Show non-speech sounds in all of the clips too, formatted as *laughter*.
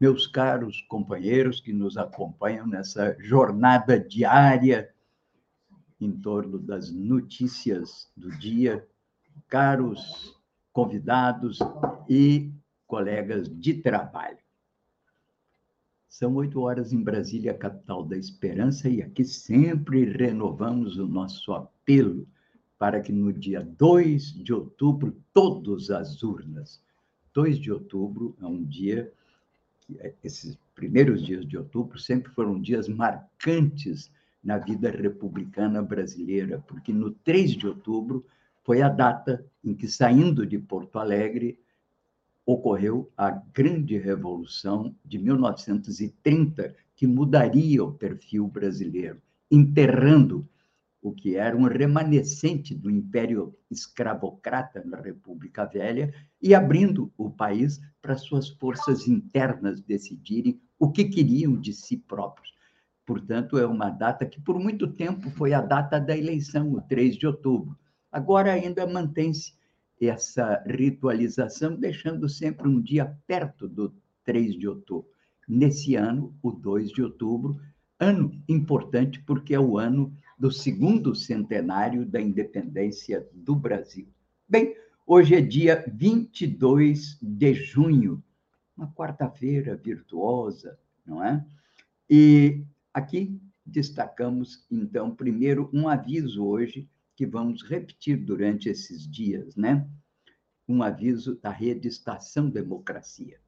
meus caros companheiros que nos acompanham nessa jornada diária em torno das notícias do dia, caros convidados e colegas de trabalho. São oito horas em Brasília, capital da esperança, e aqui sempre renovamos o nosso apelo para que no dia 2 de outubro, todas as urnas. 2 de outubro é um dia é, esses primeiros dias de outubro sempre foram dias marcantes na vida republicana brasileira, porque no 3 de outubro foi a data em que, saindo de Porto Alegre, ocorreu a grande revolução de 1930, que mudaria o perfil brasileiro, enterrando o que era um remanescente do Império Escravocrata na República Velha e abrindo o país para suas forças internas decidirem o que queriam de si próprios. Portanto, é uma data que por muito tempo foi a data da eleição, o 3 de outubro. Agora ainda mantém-se essa ritualização, deixando sempre um dia perto do 3 de outubro. Nesse ano, o 2 de outubro, ano importante porque é o ano do segundo centenário da independência do Brasil. Bem, hoje é dia 22 de junho, uma quarta-feira virtuosa, não é? E aqui destacamos, então, primeiro um aviso hoje que vamos repetir durante esses dias, né? Um aviso da rede Estação Democracia.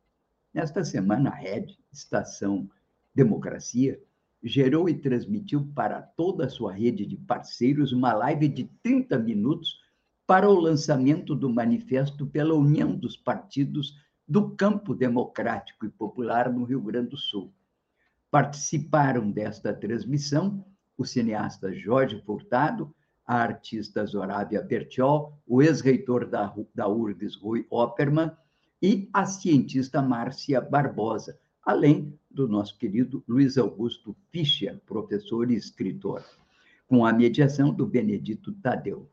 Nesta semana, a rede Estação Democracia gerou e transmitiu para toda a sua rede de parceiros uma live de 30 minutos para o lançamento do manifesto pela União dos Partidos do Campo Democrático e Popular no Rio Grande do Sul. Participaram desta transmissão o cineasta Jorge Furtado, a artista Zorávia Bertiol, o ex-reitor da, da URGS, Rui Opperman, e a cientista Márcia Barbosa, além do nosso querido Luiz Augusto Fischer, professor e escritor, com a mediação do Benedito Tadeu.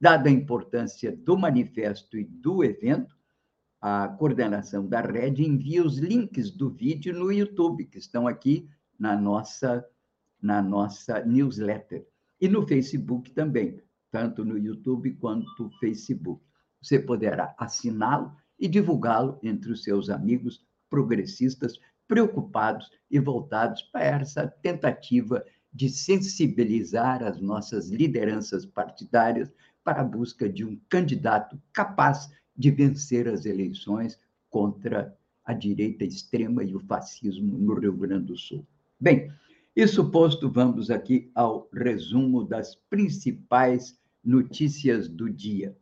Dada a importância do manifesto e do evento, a coordenação da rede envia os links do vídeo no YouTube, que estão aqui na nossa, na nossa newsletter. E no Facebook também, tanto no YouTube quanto no Facebook. Você poderá assiná-lo e divulgá-lo entre os seus amigos progressistas preocupados e voltados para essa tentativa de sensibilizar as nossas lideranças partidárias para a busca de um candidato capaz de vencer as eleições contra a direita extrema e o fascismo no Rio Grande do Sul. Bem, isso posto, vamos aqui ao resumo das principais notícias do dia.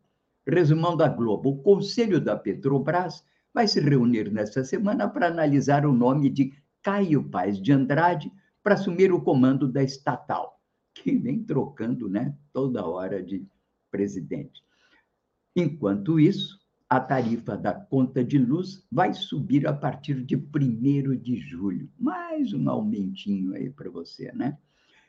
Resumão da Globo. O Conselho da Petrobras vai se reunir nesta semana para analisar o nome de Caio Paes de Andrade para assumir o comando da estatal, que vem trocando né, toda hora de presidente. Enquanto isso, a tarifa da conta de luz vai subir a partir de 1 de julho. Mais um aumentinho aí para você, né?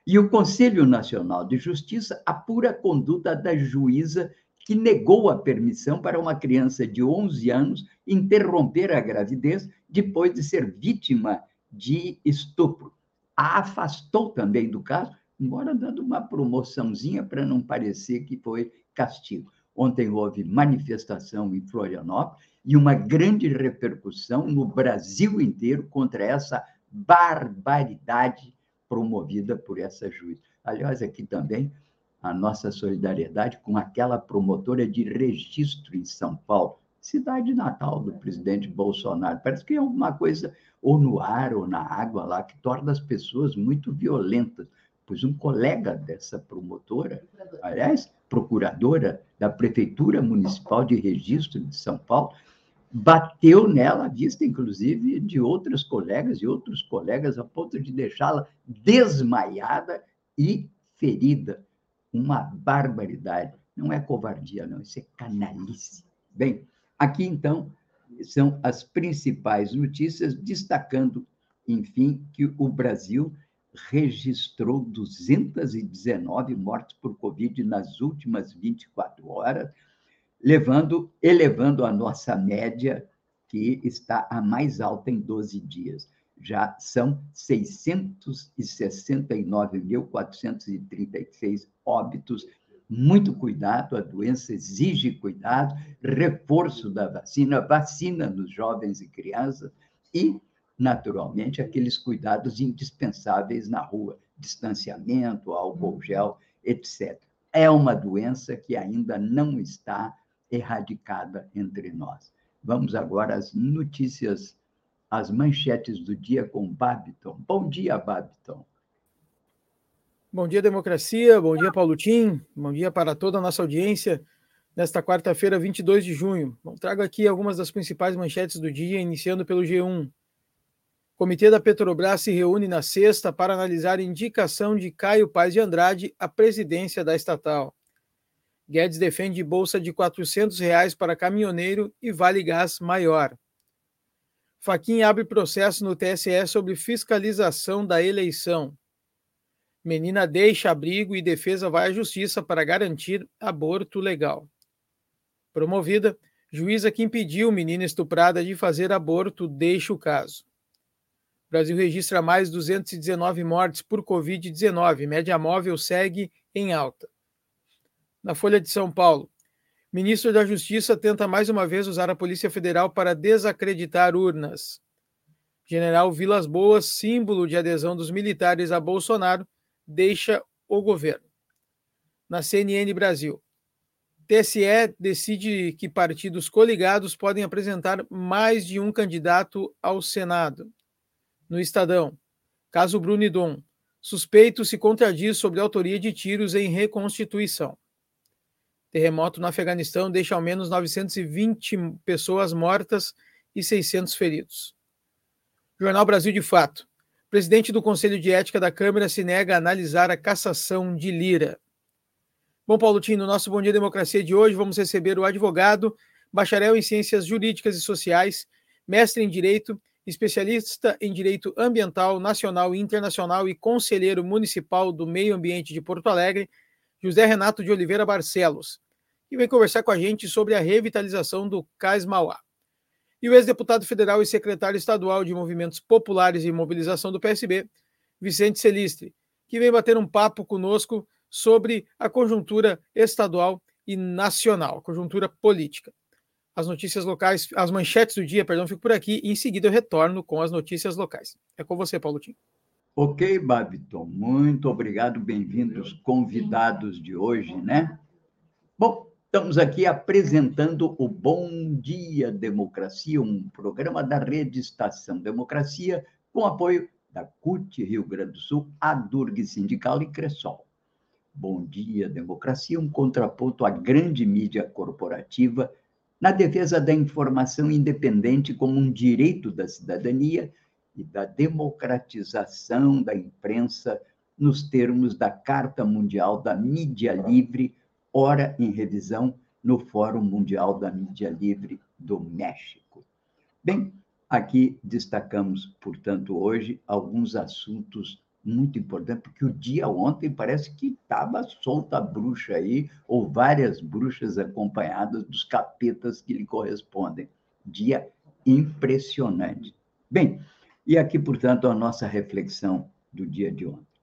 E o Conselho Nacional de Justiça apura a conduta da juíza que negou a permissão para uma criança de 11 anos interromper a gravidez depois de ser vítima de estupro. A afastou também do caso, embora dando uma promoçãozinha para não parecer que foi castigo. Ontem houve manifestação em Florianópolis e uma grande repercussão no Brasil inteiro contra essa barbaridade promovida por essa juíza. Aliás, aqui também a nossa solidariedade com aquela promotora de registro em São Paulo, cidade natal do presidente Bolsonaro. Parece que é alguma coisa ou no ar ou na água lá que torna as pessoas muito violentas. Pois um colega dessa promotora, aliás, procuradora da Prefeitura Municipal de Registro de São Paulo, bateu nela, à vista, inclusive, de outras colegas e outros colegas, a ponto de deixá-la desmaiada e ferida. Uma barbaridade. Não é covardia, não, isso é canalice. Bem, aqui, então, são as principais notícias, destacando, enfim, que o Brasil registrou 219 mortes por Covid nas últimas 24 horas, levando, elevando a nossa média, que está a mais alta em 12 dias. Já são 669.436 óbitos. Muito cuidado, a doença exige cuidado, reforço da vacina, vacina nos jovens e crianças e naturalmente, aqueles cuidados indispensáveis na rua, distanciamento, álcool gel, etc. É uma doença que ainda não está erradicada entre nós. Vamos agora às notícias, às manchetes do dia com Babiton. Bom dia, Babiton. Bom dia, democracia. Bom dia, Paulo Tim. Bom dia para toda a nossa audiência nesta quarta-feira, 22 de junho. Bom, trago aqui algumas das principais manchetes do dia, iniciando pelo G1. Comitê da Petrobras se reúne na sexta para analisar indicação de Caio Paz de Andrade à presidência da estatal. Guedes defende bolsa de 400 reais para caminhoneiro e vale gás maior. Faquin abre processo no TSE sobre fiscalização da eleição. Menina deixa abrigo e defesa vai à justiça para garantir aborto legal. Promovida, juíza que impediu menina estuprada de fazer aborto deixa o caso. O Brasil registra mais 219 mortes por Covid-19. Média móvel segue em alta. Na Folha de São Paulo, ministro da Justiça tenta mais uma vez usar a Polícia Federal para desacreditar urnas. General Vilas Boas, símbolo de adesão dos militares a Bolsonaro, deixa o governo. Na CNN Brasil, TSE decide que partidos coligados podem apresentar mais de um candidato ao Senado no Estadão. Caso Brunidon. Suspeito se contradiz sobre autoria de tiros em reconstituição. Terremoto no Afeganistão deixa ao menos 920 pessoas mortas e 600 feridos. Jornal Brasil de Fato. Presidente do Conselho de Ética da Câmara se nega a analisar a cassação de Lira. Bom, Paulo Tim, no nosso Bom Dia Democracia de hoje, vamos receber o advogado, bacharel em Ciências Jurídicas e Sociais, mestre em Direito especialista em direito ambiental nacional e internacional e conselheiro municipal do meio ambiente de Porto Alegre, José Renato de Oliveira Barcelos, que vem conversar com a gente sobre a revitalização do Cais Mauá. E o ex-deputado federal e secretário estadual de Movimentos Populares e Mobilização do PSB, Vicente Celistre, que vem bater um papo conosco sobre a conjuntura estadual e nacional, conjuntura política as notícias locais, as manchetes do dia, perdão, fico por aqui e em seguida eu retorno com as notícias locais. É com você, Paulo Tim. Ok, Babiton, muito obrigado, bem-vindos convidados de hoje, né? Bom, estamos aqui apresentando o Bom Dia Democracia, um programa da Rede Estação Democracia, com apoio da CUT Rio Grande do Sul, a Durg Sindical e Cressol. Bom Dia Democracia, um contraponto à grande mídia corporativa na defesa da informação independente como um direito da cidadania e da democratização da imprensa nos termos da Carta Mundial da Mídia Livre, ora em revisão no Fórum Mundial da Mídia Livre do México. Bem, aqui destacamos, portanto, hoje alguns assuntos muito importante, porque o dia ontem parece que estava solta a bruxa aí, ou várias bruxas acompanhadas dos capetas que lhe correspondem. Dia impressionante. Bem, e aqui, portanto, a nossa reflexão do dia de ontem.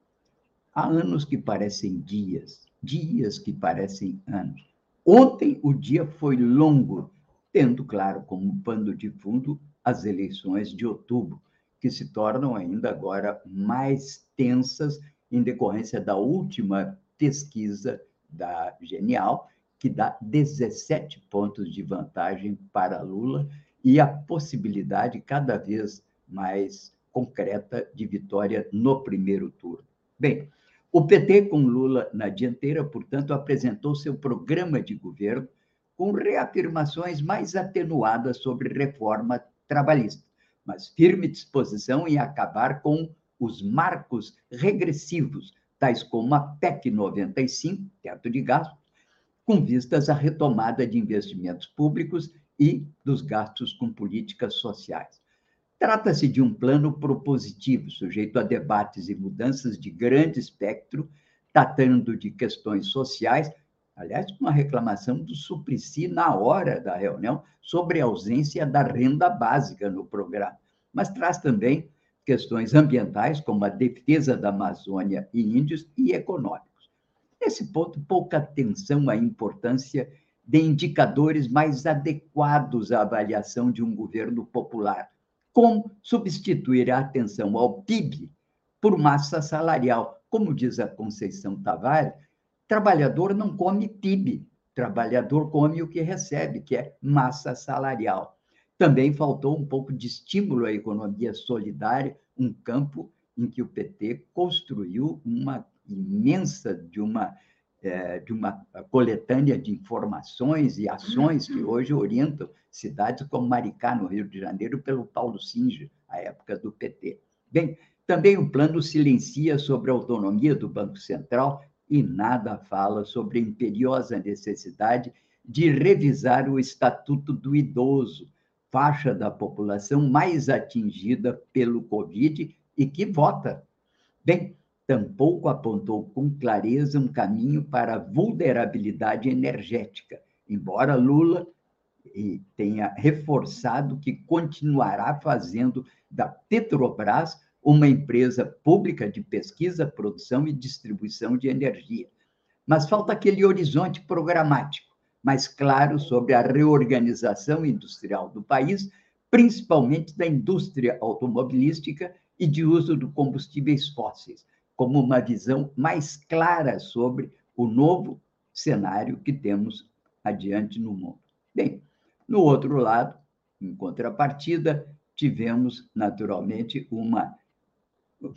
Há anos que parecem dias, dias que parecem anos. Ontem o dia foi longo, tendo, claro, como pano de fundo as eleições de outubro, que se tornam ainda agora mais tensas em decorrência da última pesquisa da Genial, que dá 17 pontos de vantagem para Lula e a possibilidade cada vez mais concreta de vitória no primeiro turno. Bem, o PT, com Lula na dianteira, portanto, apresentou seu programa de governo com reafirmações mais atenuadas sobre reforma trabalhista, mas firme disposição em acabar com os marcos regressivos, tais como a PEC 95, teto de gastos, com vistas à retomada de investimentos públicos e dos gastos com políticas sociais. Trata-se de um plano propositivo, sujeito a debates e mudanças de grande espectro, tratando de questões sociais, aliás, uma reclamação do Suplicy na hora da reunião sobre a ausência da renda básica no programa, mas traz também questões ambientais, como a defesa da Amazônia e índios, e econômicos. Nesse ponto, pouca atenção à importância de indicadores mais adequados à avaliação de um governo popular, como substituir a atenção ao PIB por massa salarial. Como diz a Conceição Tavares, trabalhador não come PIB, trabalhador come o que recebe, que é massa salarial. Também faltou um pouco de estímulo à economia solidária, um campo em que o PT construiu uma imensa de uma é, de uma coletânea de informações e ações que hoje orientam cidades como Maricá, no Rio de Janeiro, pelo Paulo Singer, à época do PT. Bem, também o plano silencia sobre a autonomia do Banco Central e nada fala sobre a imperiosa necessidade de revisar o Estatuto do Idoso, faixa da população mais atingida pelo Covid e que vota. Bem, tampouco apontou com clareza um caminho para a vulnerabilidade energética, embora Lula tenha reforçado que continuará fazendo da Petrobras uma empresa pública de pesquisa, produção e distribuição de energia. Mas falta aquele horizonte programático mais claro sobre a reorganização industrial do país, principalmente da indústria automobilística e de uso de combustíveis fósseis, como uma visão mais clara sobre o novo cenário que temos adiante no mundo. Bem, no outro lado, em contrapartida, tivemos naturalmente uma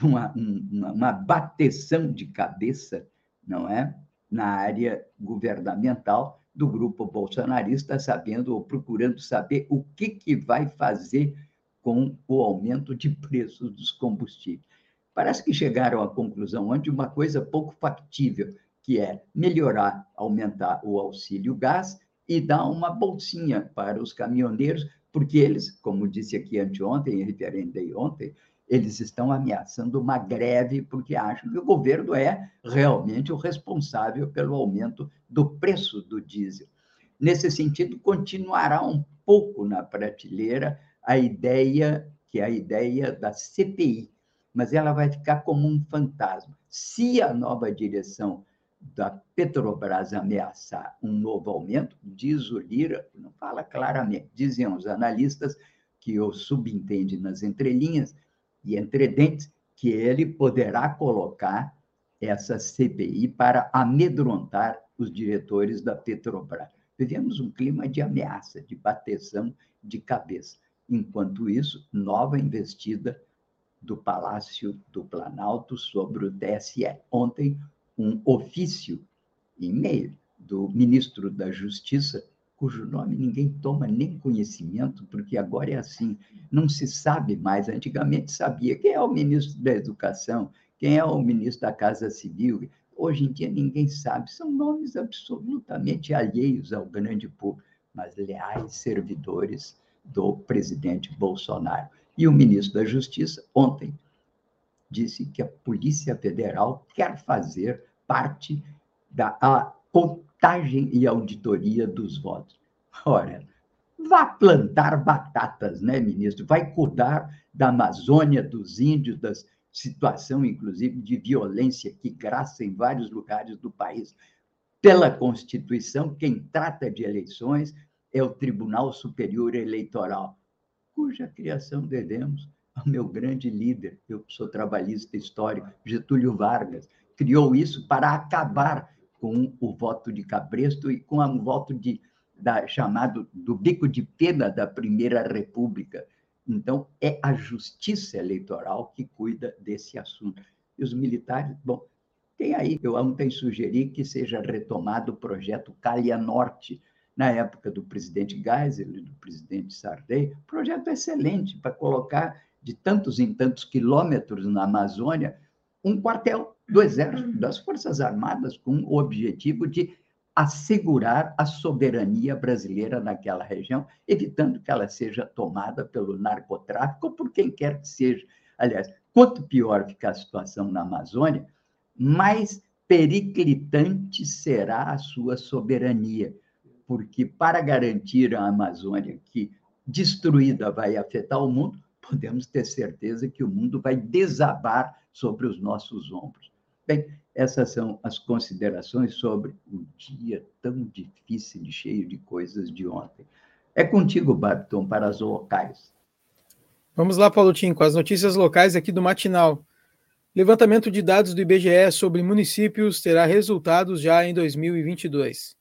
uma, uma, uma bateção de cabeça, não é, na área governamental do grupo bolsonarista, sabendo ou procurando saber o que, que vai fazer com o aumento de preços dos combustíveis. Parece que chegaram à conclusão de uma coisa pouco factível, que é melhorar, aumentar o auxílio gás e dar uma bolsinha para os caminhoneiros, porque eles, como disse aqui anteontem, referendei ontem, eles estão ameaçando uma greve porque acham que o governo é realmente o responsável pelo aumento do preço do diesel. Nesse sentido, continuará um pouco na prateleira a ideia que é a ideia da CPI, mas ela vai ficar como um fantasma. Se a nova direção da Petrobras ameaçar um novo aumento, diz o Lira, não fala claramente, dizem os analistas que o subentende nas entrelinhas, e entre dentes que ele poderá colocar essa CPI para amedrontar os diretores da Petrobras. Vivemos um clima de ameaça, de bateção de cabeça. Enquanto isso, nova investida do Palácio do Planalto sobre o TSE. Ontem, um ofício, e-mail, do ministro da Justiça, cujo nome ninguém toma nem conhecimento, porque agora é assim, não se sabe mais. Antigamente sabia quem é o ministro da Educação, quem é o ministro da Casa Civil. Hoje em dia ninguém sabe, são nomes absolutamente alheios ao grande público, mas leais servidores do presidente Bolsonaro. E o ministro da Justiça, ontem, disse que a Polícia Federal quer fazer parte da contagem e auditoria dos votos. Ora, vá plantar batatas, né, ministro? Vai cuidar da Amazônia, dos índios, da situação, inclusive, de violência que graça em vários lugares do país. Pela Constituição, quem trata de eleições é o Tribunal Superior Eleitoral, cuja criação devemos ao meu grande líder, eu sou trabalhista histórico, Getúlio Vargas, criou isso para acabar com o voto de Cabresto e com o voto de, da, chamado do bico de pena da Primeira República. Então, é a justiça eleitoral que cuida desse assunto. E os militares, bom, tem aí, eu ontem sugeri que seja retomado o projeto Calha Norte, na época do presidente Geisel e do presidente Sardei, projeto excelente para colocar de tantos em tantos quilômetros na Amazônia um quartel do Exército, das Forças Armadas, com o objetivo de assegurar a soberania brasileira naquela região, evitando que ela seja tomada pelo narcotráfico ou por quem quer que seja. Aliás, quanto pior ficar a situação na Amazônia, mais periclitante será a sua soberania, porque para garantir a Amazônia que destruída vai afetar o mundo, podemos ter certeza que o mundo vai desabar sobre os nossos ombros. Bem, essas são as considerações sobre o dia tão difícil e cheio de coisas de ontem. É contigo, Babton, para as locais. Vamos lá, Paulo Tim, com as notícias locais aqui do Matinal. Levantamento de dados do IBGE sobre municípios terá resultados já em 2022.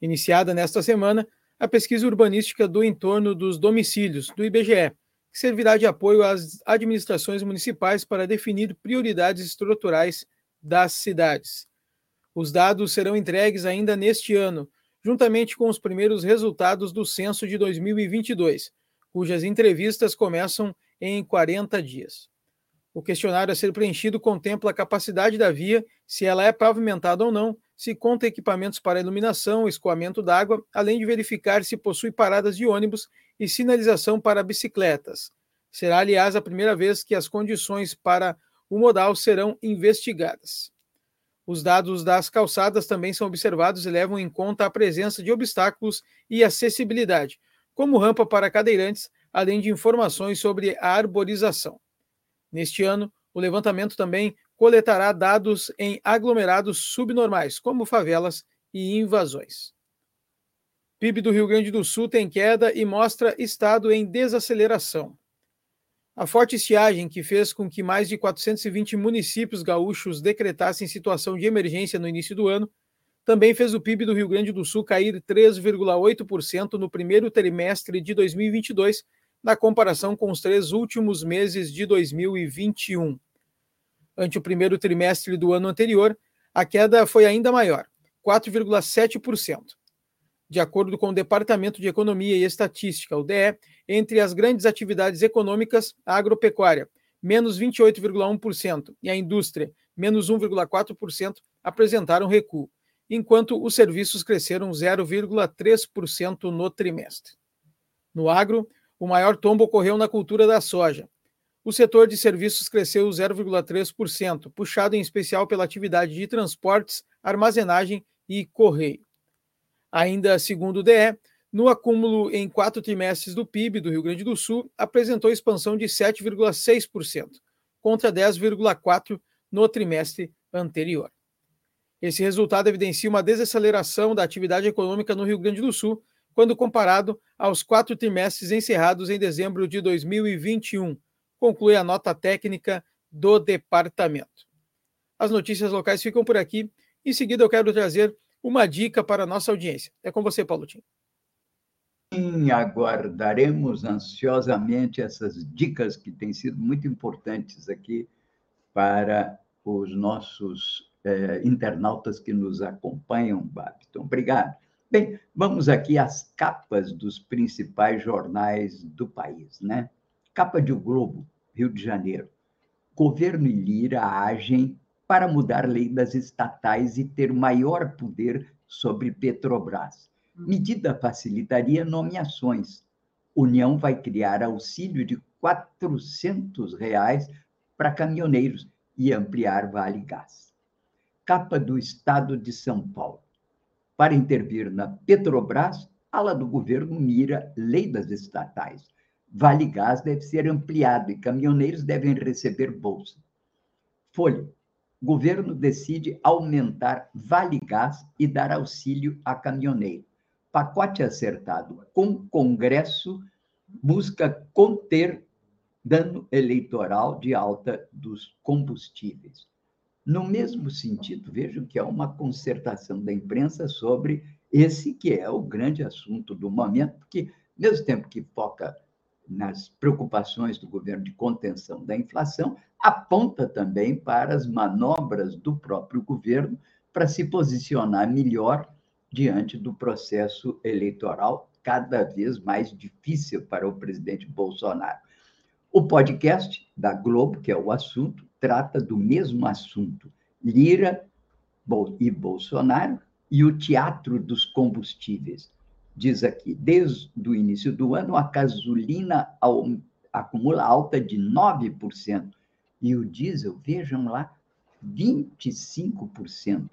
Iniciada nesta semana, a pesquisa urbanística do entorno dos domicílios do IBGE, que servirá de apoio às administrações municipais para definir prioridades estruturais das cidades. Os dados serão entregues ainda neste ano, juntamente com os primeiros resultados do censo de 2022, cujas entrevistas começam em 40 dias. O questionário a ser preenchido contempla a capacidade da via, se ela é pavimentada ou não, se conta equipamentos para iluminação, escoamento d'água, além de verificar se possui paradas de ônibus e sinalização para bicicletas. Será, aliás, a primeira vez que as condições para o modal serão investigadas. Os dados das calçadas também são observados e levam em conta a presença de obstáculos e acessibilidade, como rampa para cadeirantes, além de informações sobre a arborização. Neste ano, o levantamento também coletará dados em aglomerados subnormais, como favelas e invasões. PIB do Rio Grande do Sul tem queda e mostra estado em desaceleração. A forte estiagem, que fez com que mais de 420 municípios gaúchos decretassem situação de emergência no início do ano, também fez o PIB do Rio Grande do Sul cair 3,8% no primeiro trimestre de 2022, na comparação com os três últimos meses de 2021. Ante o primeiro trimestre do ano anterior, a queda foi ainda maior, 4,7%. De acordo com o Departamento de Economia e Estatística, o DE, entre as grandes atividades econômicas, a agropecuária, menos 28,1%, e a indústria, menos 1,4%, apresentaram recuo, enquanto os serviços cresceram 0,3% no trimestre. No agro, o maior tombo ocorreu na cultura da soja. O setor de serviços cresceu 0,3%, puxado em especial pela atividade de transportes, armazenagem e correio. Ainda segundo o DE, no acúmulo em quatro trimestres do PIB do Rio Grande do Sul, apresentou expansão de 7,6%, contra 10,4% no trimestre anterior. Esse resultado evidencia uma desaceleração da atividade econômica no Rio Grande do Sul, quando comparado aos quatro trimestres encerrados em dezembro de 2021, conclui a nota técnica do departamento. As notícias locais ficam por aqui. Em seguida, eu quero trazer uma dica para a nossa audiência. É com você, Paulo Tim. Sim, aguardaremos ansiosamente essas dicas que têm sido muito importantes aqui para os nossos eh, internautas que nos acompanham, Babton. Obrigado. Bem, vamos aqui às capas dos principais jornais do país, né? Capa de O Globo, Rio de Janeiro. Governo e Lira agem para mudar lei das estatais e ter maior poder sobre Petrobras. Medida facilitaria nomeações. União vai criar auxílio de 400 reais para caminhoneiros e ampliar Vale Gás. Capa do Estado de São Paulo. Para intervir na Petrobras, ala do governo mira lei das estatais. Vale Gás deve ser ampliado e caminhoneiros devem receber bolsa. Folha governo decide aumentar Vale Gás e dar auxílio a caminhoneiro. Pacote acertado com Congresso busca conter dano eleitoral de alta dos combustíveis. No mesmo sentido, vejo que há uma concertação da imprensa sobre esse que é o grande assunto do momento, porque, mesmo tempo que foca nas preocupações do governo de contenção da inflação, aponta também para as manobras do próprio governo para se posicionar melhor diante do processo eleitoral cada vez mais difícil para o presidente Bolsonaro. O podcast da Globo, que é o assunto, trata do mesmo assunto. Lira e Bolsonaro e o teatro dos combustíveis. Diz aqui, desde o início do ano, a gasolina acumula alta de 9%. E o diesel, vejam lá, 25%.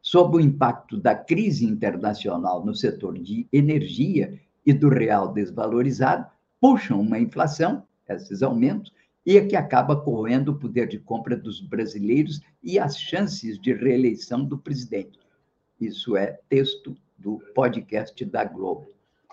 Sob o impacto da crise internacional no setor de energia e do real desvalorizado, puxam uma inflação, esses aumentos, e é que acaba corroendo o poder de compra dos brasileiros e as chances de reeleição do presidente. Isso é texto do podcast da Globo.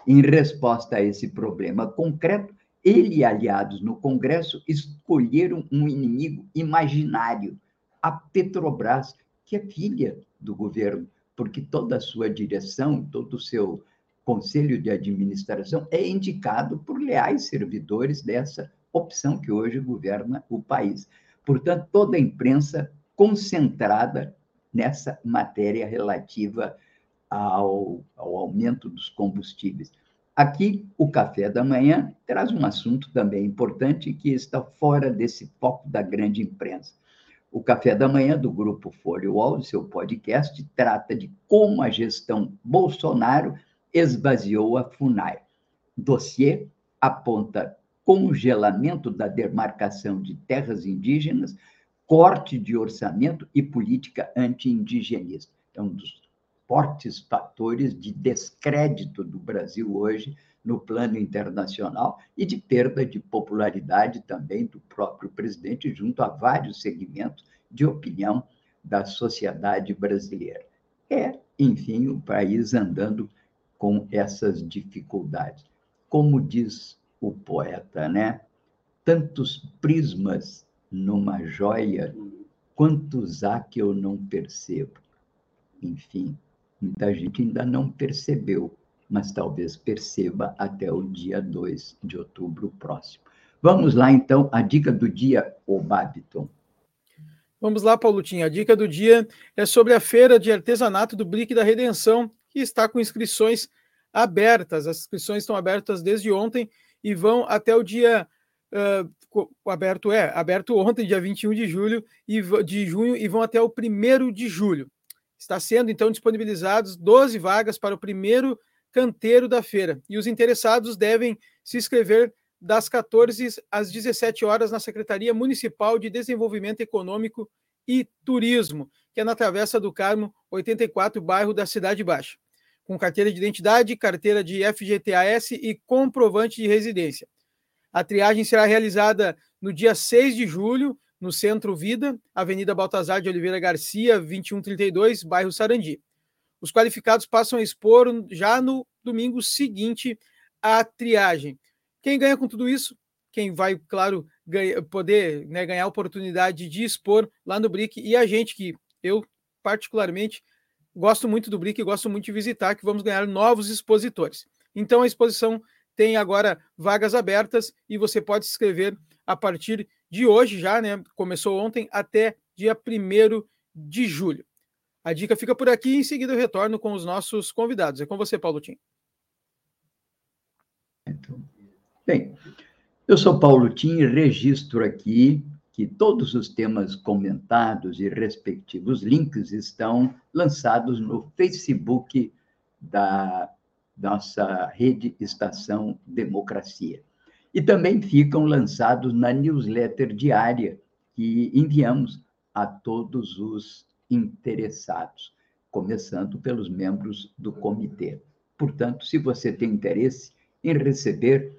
Em resposta a esse problema concreto, ele e aliados no Congresso escolheram um inimigo imaginário, a Petrobras, que é filha do governo, porque toda a sua direção, todo o seu conselho de administração é indicado por leais servidores dessa opção que hoje governa o país. Portanto, toda a imprensa concentrada nessa matéria relativa ao, ao aumento dos combustíveis. Aqui, o café da manhã traz um assunto também importante que está fora desse foco da grande imprensa. O café da manhã do grupo Folha Wall, seu podcast, trata de como a gestão Bolsonaro esvaziou a FUNAI. Dossiê aponta congelamento da demarcação de terras indígenas, corte de orçamento e política anti-indigenista. É um dos fortes fatores de descrédito do Brasil hoje no plano internacional e de perda de popularidade também do próprio presidente junto a vários segmentos de opinião da sociedade brasileira. É, enfim, o país andando com essas dificuldades. Como diz o poeta, né? Tantos prismas numa joia, quantos há que eu não percebo? Enfim, Muita gente ainda não percebeu, mas talvez perceba até o dia 2 de outubro próximo. Vamos lá, então, a dica do dia, o Babiton. Vamos lá, Paulutinho. A dica do dia é sobre a feira de artesanato do Brick da Redenção, que está com inscrições abertas. As inscrições estão abertas desde ontem e vão até o dia uh, aberto é aberto ontem, dia 21 de julho e de junho e vão até o 1 de julho. Está sendo então disponibilizados 12 vagas para o primeiro canteiro da feira e os interessados devem se inscrever das 14 às 17 horas na Secretaria Municipal de Desenvolvimento Econômico e Turismo, que é na Travessa do Carmo, 84, bairro da Cidade Baixa, com carteira de identidade, carteira de FGTAS e comprovante de residência. A triagem será realizada no dia 6 de julho no Centro Vida, Avenida Baltazar de Oliveira Garcia, 2132, bairro Sarandi. Os qualificados passam a expor já no domingo seguinte a triagem. Quem ganha com tudo isso? Quem vai, claro, ganha, poder né, ganhar a oportunidade de expor lá no BRIC e a gente que eu, particularmente, gosto muito do BRIC e gosto muito de visitar, que vamos ganhar novos expositores. Então, a exposição tem agora vagas abertas e você pode se inscrever a partir de hoje já, né? Começou ontem até dia 1 de julho. A dica fica por aqui e em seguida eu retorno com os nossos convidados. É com você, Paulo Tim. Bem, eu sou Paulo Tim e registro aqui que todos os temas comentados e respectivos links estão lançados no Facebook da nossa rede Estação Democracia e também ficam lançados na newsletter diária que enviamos a todos os interessados, começando pelos membros do comitê. Portanto, se você tem interesse em receber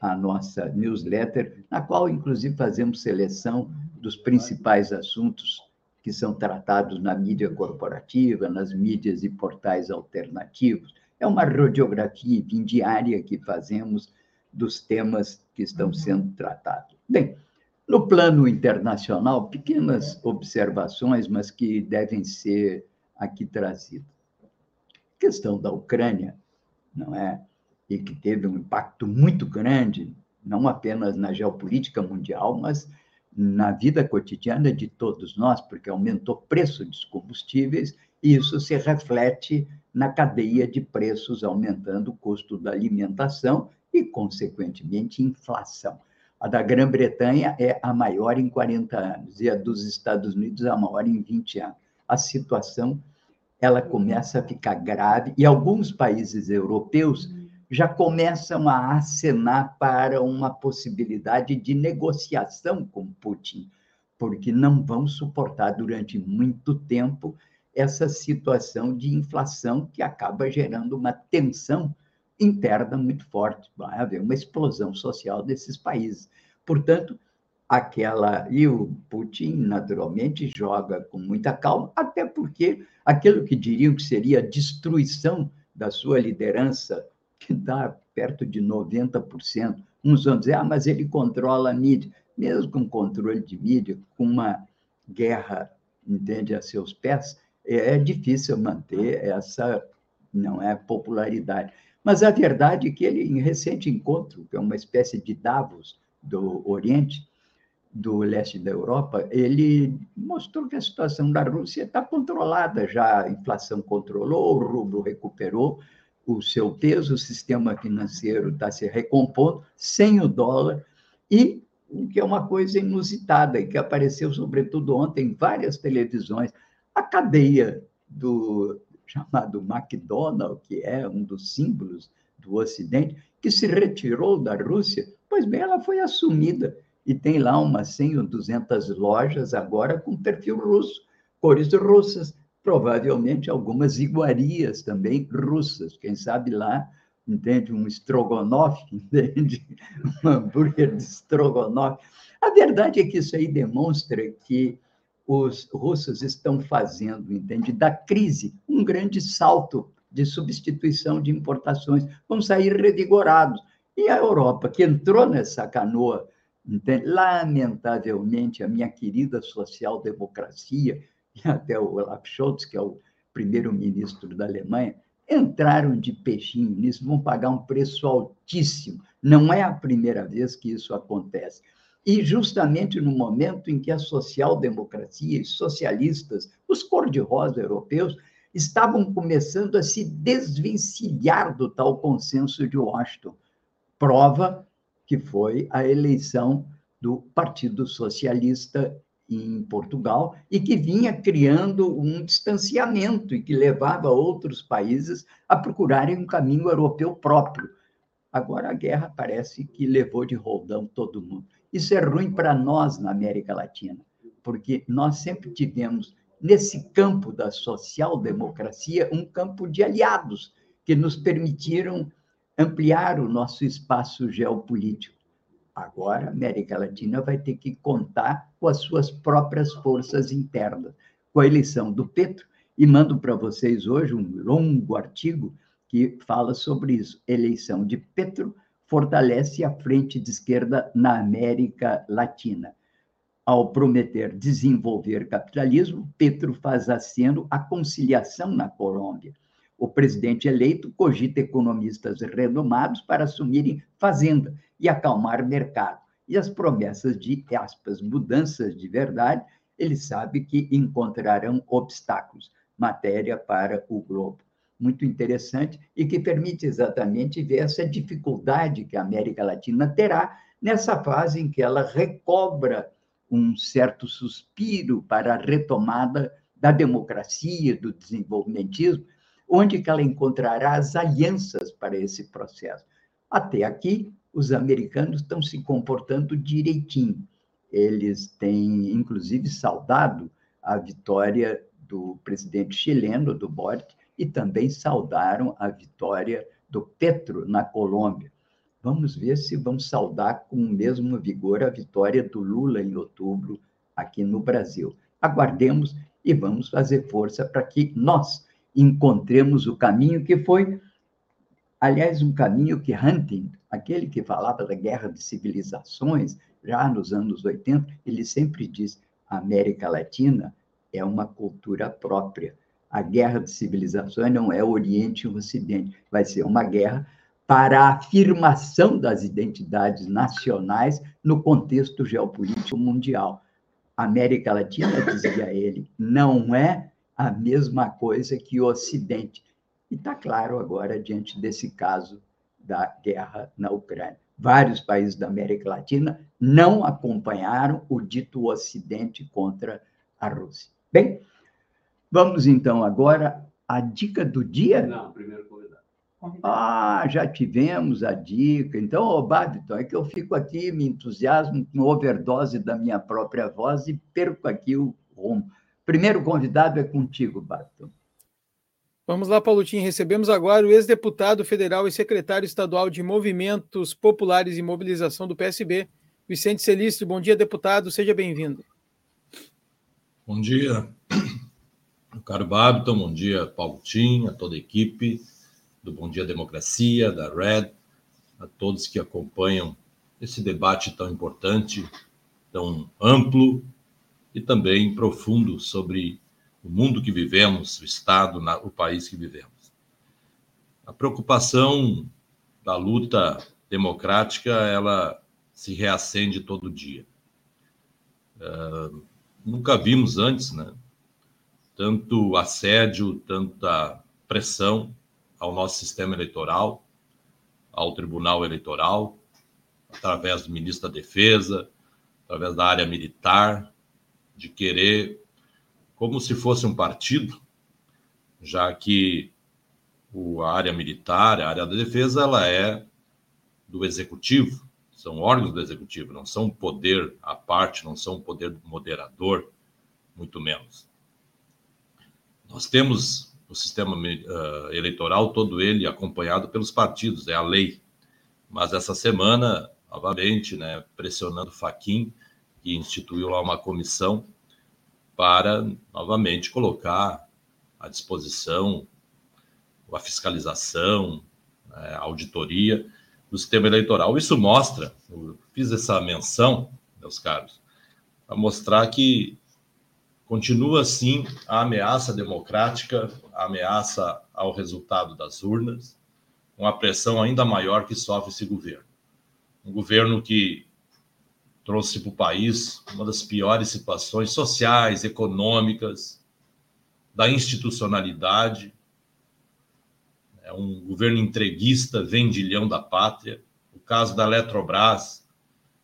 a nossa newsletter, na qual, inclusive, fazemos seleção dos principais assuntos que são tratados na mídia corporativa, nas mídias e portais alternativos. É uma radiografia diária que fazemos dos temas que estão uhum. sendo tratados. Bem, no plano internacional, pequenas observações, mas que devem ser aqui trazidas. A questão da Ucrânia, não é? E que teve um impacto muito grande, não apenas na geopolítica mundial, mas na vida cotidiana de todos nós, porque aumentou o preço dos combustíveis e isso se reflete na cadeia de preços, aumentando o custo da alimentação e, consequentemente, inflação. A da Grã-Bretanha é a maior em 40 anos e a dos Estados Unidos a maior em 20 anos. A situação ela começa a ficar grave e alguns países europeus já começam a acenar para uma possibilidade de negociação com Putin, porque não vão suportar durante muito tempo essa situação de inflação que acaba gerando uma tensão interna muito forte. Vai haver uma explosão social desses países. Portanto, aquela. E o Putin, naturalmente, joga com muita calma, até porque aquilo que diriam que seria a destruição da sua liderança, que está perto de 90%, uns vão dizer, ah, mas ele controla a mídia. Mesmo com controle de mídia, com uma guerra, entende, a seus pés, é difícil manter essa não é popularidade. Mas a verdade é que ele, em recente encontro, que é uma espécie de Davos do Oriente, do leste da Europa, ele mostrou que a situação da Rússia está controlada já, a inflação controlou, o rublo recuperou o seu peso, o sistema financeiro está se recompondo sem o dólar, e o que é uma coisa inusitada e que apareceu sobretudo ontem em várias televisões, a cadeia do chamado McDonald's, que é um dos símbolos do Ocidente, que se retirou da Rússia, pois bem, ela foi assumida. E tem lá umas 100 ou 200 lojas agora com perfil russo, cores russas, provavelmente algumas iguarias também russas, quem sabe lá, entende, um estrogonofe, *laughs* entende, um hambúrguer de estrogonofe. A verdade é que isso aí demonstra que os russos estão fazendo, entende, da crise um grande salto de substituição de importações, vão sair revigorados. E a Europa, que entrou nessa canoa Entende? Lamentavelmente, a minha querida social-democracia, *laughs* e até o Olaf Scholz, que é o primeiro-ministro da Alemanha, entraram de peixinho nisso, vão pagar um preço altíssimo. Não é a primeira vez que isso acontece. E justamente no momento em que a social-democracia e socialistas, os cor-de-rosa europeus, estavam começando a se desvencilhar do tal consenso de Washington. Prova que foi a eleição do Partido Socialista em Portugal e que vinha criando um distanciamento e que levava outros países a procurarem um caminho europeu próprio. Agora a guerra parece que levou de roldão todo mundo. Isso é ruim para nós na América Latina, porque nós sempre tivemos nesse campo da social-democracia um campo de aliados que nos permitiram ampliar o nosso espaço geopolítico. Agora, a América Latina vai ter que contar com as suas próprias forças internas. Com a eleição do Petro, e mando para vocês hoje um longo artigo que fala sobre isso. Eleição de Petro fortalece a frente de esquerda na América Latina. Ao prometer desenvolver capitalismo, Petro faz aceno à conciliação na Colômbia o presidente eleito cogita economistas renomados para assumirem fazenda e acalmar mercado. E as promessas de, aspas, mudanças de verdade, ele sabe que encontrarão obstáculos. Matéria para o Globo. Muito interessante e que permite exatamente ver essa dificuldade que a América Latina terá nessa fase em que ela recobra um certo suspiro para a retomada da democracia, do desenvolvimentismo, onde que ela encontrará as alianças para esse processo. Até aqui, os americanos estão se comportando direitinho. Eles têm, inclusive, saudado a vitória do presidente chileno, do Boric, e também saudaram a vitória do Petro na Colômbia. Vamos ver se vão saudar com o mesmo vigor a vitória do Lula em outubro aqui no Brasil. Aguardemos e vamos fazer força para que nós encontremos o caminho que foi, aliás, um caminho que Hunting, aquele que falava da guerra de civilizações, já nos anos 80, ele sempre diz: a América Latina é uma cultura própria. A guerra de civilizações não é Oriente e Ocidente, vai ser uma guerra para a afirmação das identidades nacionais no contexto geopolítico mundial. A América Latina, dizia ele, não é a mesma coisa que o Ocidente. E está claro agora, diante desse caso da guerra na Ucrânia. Vários países da América Latina não acompanharam o dito Ocidente contra a Rússia. Bem, vamos então agora à dica do dia? Não, primeiro convidado. Ah, já tivemos a dica. Então, ô Babiton, é que eu fico aqui, me entusiasmo com overdose da minha própria voz e perco aqui o rumo. Primeiro convidado é contigo, Babiton. Vamos lá, Paulotinho. Recebemos agora o ex-deputado federal e secretário estadual de Movimentos Populares e Mobilização do PSB, Vicente Celício. Bom dia, deputado. Seja bem-vindo. Bom dia, caro Babiton. Bom dia, Paulotinho, a toda a equipe do Bom Dia Democracia, da RED, a todos que acompanham esse debate tão importante, tão amplo e também profundo sobre o mundo que vivemos, o Estado, o país que vivemos. A preocupação da luta democrática, ela se reacende todo dia. Uh, nunca vimos antes, né? Tanto assédio, tanta pressão ao nosso sistema eleitoral, ao Tribunal Eleitoral, através do ministro da Defesa, através da área militar, de querer como se fosse um partido, já que a área militar, a área da defesa, ela é do executivo, são órgãos do executivo, não são poder à parte, não são poder moderador, muito menos. Nós temos o sistema uh, eleitoral todo ele acompanhado pelos partidos, é a lei. Mas essa semana, novamente, né, pressionando Faquim, que instituiu lá uma comissão para novamente colocar à disposição a fiscalização, né, a auditoria do sistema eleitoral. Isso mostra, eu fiz essa menção, meus caros, para mostrar que continua sim a ameaça democrática, a ameaça ao resultado das urnas, com a pressão ainda maior que sofre esse governo. Um governo que trouxe para o país uma das piores situações sociais, econômicas, da institucionalidade. É um governo entreguista, vendilhão da pátria. O caso da Eletrobras.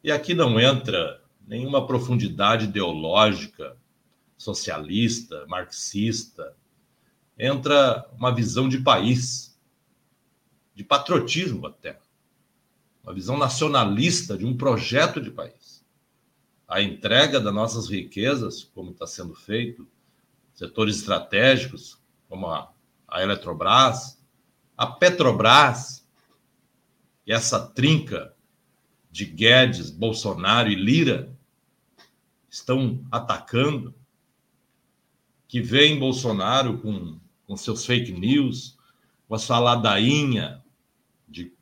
E aqui não entra nenhuma profundidade ideológica, socialista, marxista. Entra uma visão de país, de patriotismo até uma visão nacionalista de um projeto de país. A entrega das nossas riquezas, como está sendo feito, setores estratégicos, como a, a Eletrobras, a Petrobras, e essa trinca de Guedes, Bolsonaro e Lira estão atacando, que vem Bolsonaro com, com seus fake news, com a sua ladainha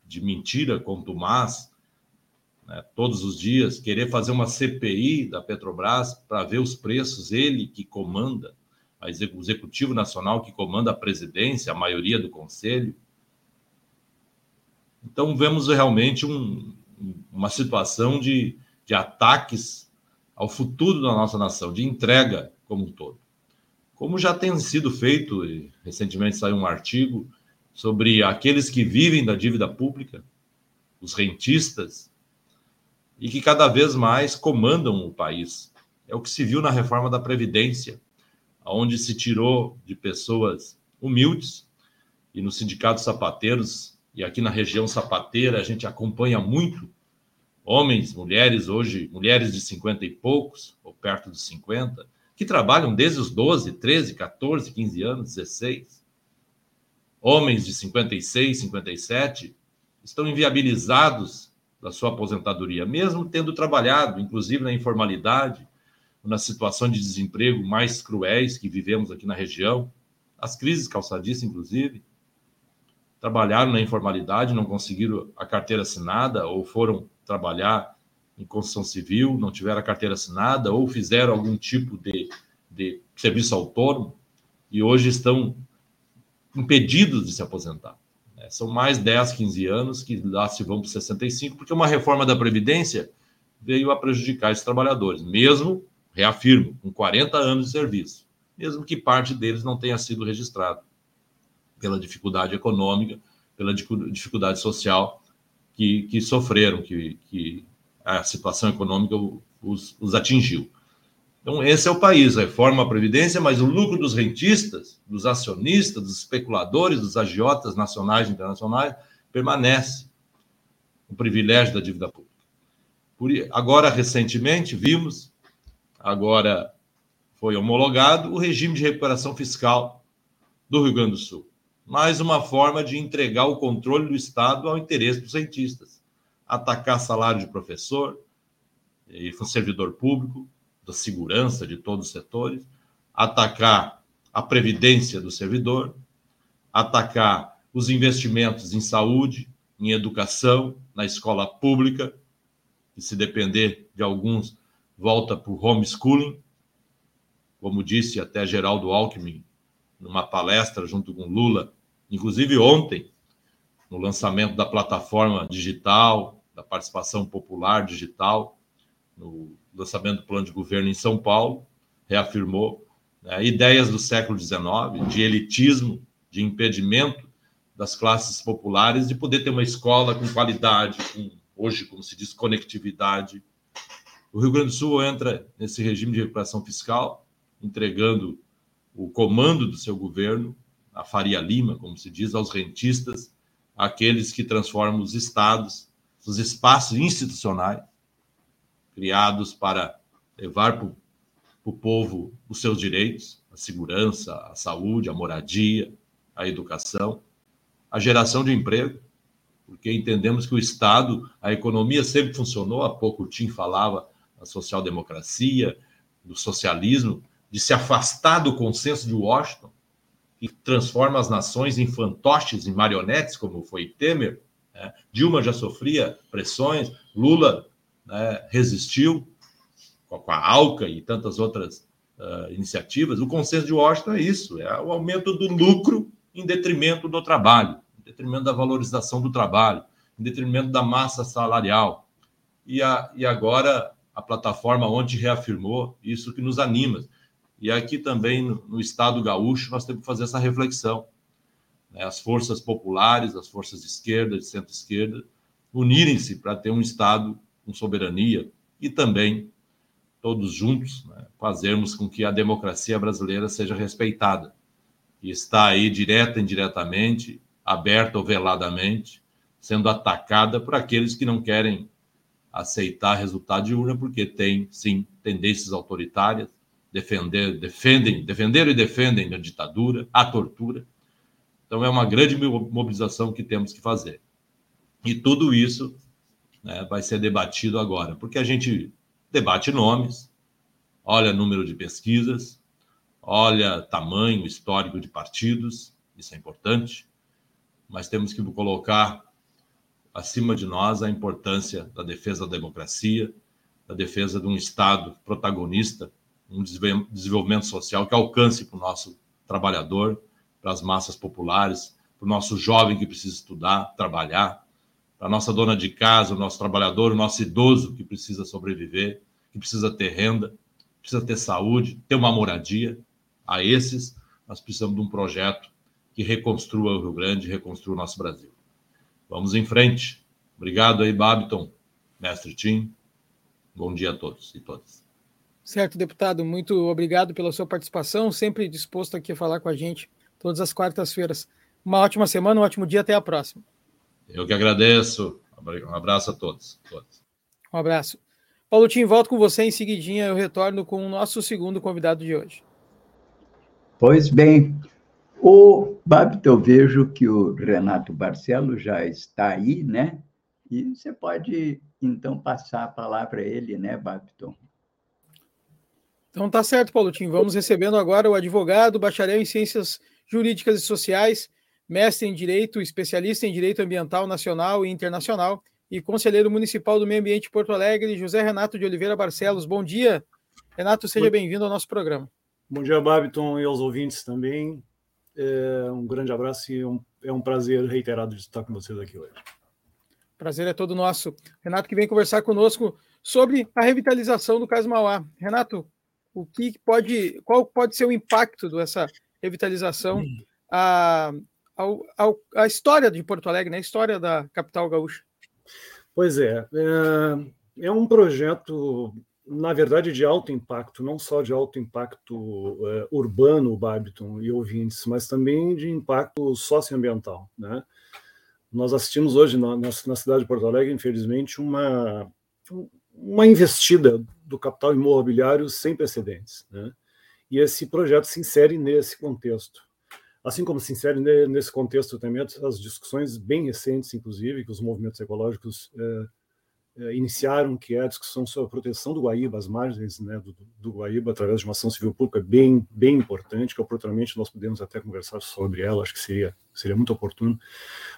de mentira contumaz, né, todos os dias, querer fazer uma CPI da Petrobras para ver os preços, ele que comanda, o Executivo Nacional que comanda a presidência, a maioria do Conselho. Então, vemos realmente um, uma situação de, de ataques ao futuro da nossa nação, de entrega como um todo. Como já tem sido feito, recentemente saiu um artigo sobre aqueles que vivem da dívida pública, os rentistas, e que cada vez mais comandam o país. É o que se viu na reforma da Previdência, onde se tirou de pessoas humildes, e no Sindicato Sapateiros, e aqui na região sapateira, a gente acompanha muito homens, mulheres, hoje, mulheres de 50 e poucos, ou perto dos 50, que trabalham desde os 12, 13, 14, 15 anos, 16, homens de 56, 57 estão inviabilizados da sua aposentadoria, mesmo tendo trabalhado, inclusive na informalidade, na situação de desemprego mais cruéis que vivemos aqui na região, as crises calçadistas, inclusive, trabalharam na informalidade, não conseguiram a carteira assinada ou foram trabalhar em construção civil, não tiveram a carteira assinada ou fizeram algum tipo de, de serviço autônomo e hoje estão impedidos de se aposentar. É, são mais 10, 15 anos que lá se vão para 65, porque uma reforma da Previdência veio a prejudicar esses trabalhadores, mesmo, reafirmo, com 40 anos de serviço, mesmo que parte deles não tenha sido registrado. pela dificuldade econômica, pela dificuldade social que, que sofreram, que, que a situação econômica os, os atingiu. Então, esse é o país, reforma a Previdência, mas o lucro dos rentistas, dos acionistas, dos especuladores, dos agiotas nacionais e internacionais permanece. O privilégio da dívida pública. Por, agora, recentemente, vimos, agora foi homologado o regime de recuperação fiscal do Rio Grande do Sul. Mais uma forma de entregar o controle do Estado ao interesse dos cientistas. Atacar salário de professor e servidor público, da segurança de todos os setores, atacar a previdência do servidor, atacar os investimentos em saúde, em educação, na escola pública, que se depender de alguns, volta para o homeschooling, como disse até Geraldo Alckmin, numa palestra junto com Lula, inclusive ontem, no lançamento da plataforma digital, da participação popular digital, no lançamento do plano de governo em São Paulo, reafirmou né, ideias do século XIX, de elitismo, de impedimento das classes populares de poder ter uma escola com qualidade, com, hoje, como se diz, conectividade. O Rio Grande do Sul entra nesse regime de recuperação fiscal, entregando o comando do seu governo, a Faria Lima, como se diz, aos rentistas, aqueles que transformam os estados, os espaços institucionais criados para levar para o povo os seus direitos, a segurança, a saúde, a moradia, a educação, a geração de emprego, porque entendemos que o Estado, a economia sempre funcionou, há pouco o Tim falava da social-democracia, do socialismo, de se afastar do consenso de Washington, que transforma as nações em fantoches, em marionetes, como foi Temer. Né? Dilma já sofria pressões, Lula né, resistiu com a ALCA e tantas outras uh, iniciativas. O consenso de Washington é isso: é o aumento do lucro em detrimento do trabalho, em detrimento da valorização do trabalho, em detrimento da massa salarial. E, a, e agora a plataforma ontem reafirmou isso que nos anima. E aqui também, no, no Estado gaúcho, nós temos que fazer essa reflexão. Né? As forças populares, as forças de esquerda, de centro-esquerda, unirem-se para ter um Estado com soberania e também, todos juntos, né, fazermos com que a democracia brasileira seja respeitada. E está aí, direta e indiretamente, aberta ou veladamente, sendo atacada por aqueles que não querem aceitar resultado de urna, porque tem, sim, tendências autoritárias, defender, defendem, defenderam e defendem a ditadura, a tortura. Então é uma grande mobilização que temos que fazer. E tudo isso né, vai ser debatido agora, porque a gente debate nomes, olha número de pesquisas, olha tamanho histórico de partidos, isso é importante, mas temos que colocar acima de nós a importância da defesa da democracia, da defesa de um Estado protagonista um desenvolvimento social que alcance para o nosso trabalhador, para as massas populares, para o nosso jovem que precisa estudar, trabalhar, para a nossa dona de casa, o nosso trabalhador, o nosso idoso que precisa sobreviver, que precisa ter renda, precisa ter saúde, ter uma moradia. A esses, nós precisamos de um projeto que reconstrua o Rio Grande, reconstrua o nosso Brasil. Vamos em frente. Obrigado aí, Babiton, mestre Tim. Bom dia a todos e todas. Certo, deputado, muito obrigado pela sua participação, sempre disposto aqui a falar com a gente todas as quartas-feiras. Uma ótima semana, um ótimo dia, até a próxima. Eu que agradeço. Um abraço a todos. todos. Um abraço. Paulo Tim, volto com você em seguidinha, eu retorno com o nosso segundo convidado de hoje. Pois bem, o Babito, eu vejo que o Renato Barcelo já está aí, né? E você pode, então, passar a palavra a ele, né, Babito? Então tá certo, Paulo Tim. Vamos recebendo agora o advogado, bacharel em Ciências Jurídicas e Sociais, mestre em Direito, especialista em Direito Ambiental Nacional e Internacional e conselheiro municipal do Meio Ambiente de Porto Alegre, José Renato de Oliveira Barcelos. Bom dia. Renato, seja bem-vindo ao nosso programa. Bom dia, Babiton, e aos ouvintes também. É um grande abraço e um, é um prazer reiterado de estar com vocês aqui hoje. Prazer é todo nosso. Renato que vem conversar conosco sobre a revitalização do Caso Mauá. Renato, o que pode, qual pode ser o impacto dessa revitalização? A, ao, ao, à história de Porto Alegre, né? a história da capital gaúcha. Pois é, é, é um projeto, na verdade, de alto impacto, não só de alto impacto é, urbano, Barbiton e ouvintes, mas também de impacto socioambiental. Né? Nós assistimos hoje na, na, na cidade de Porto Alegre, infelizmente, uma, uma investida do capital imobiliário sem precedentes. Né? E esse projeto se insere nesse contexto. Assim como se insere nesse contexto também as discussões bem recentes, inclusive, que os movimentos ecológicos é, é, iniciaram, que é a discussão sobre a proteção do Guaíba, as margens né, do, do, Guaíba, através de uma ação civil pública bem, bem importante, que oportunamente nós podemos até conversar sobre ela, acho que seria, seria muito oportuno.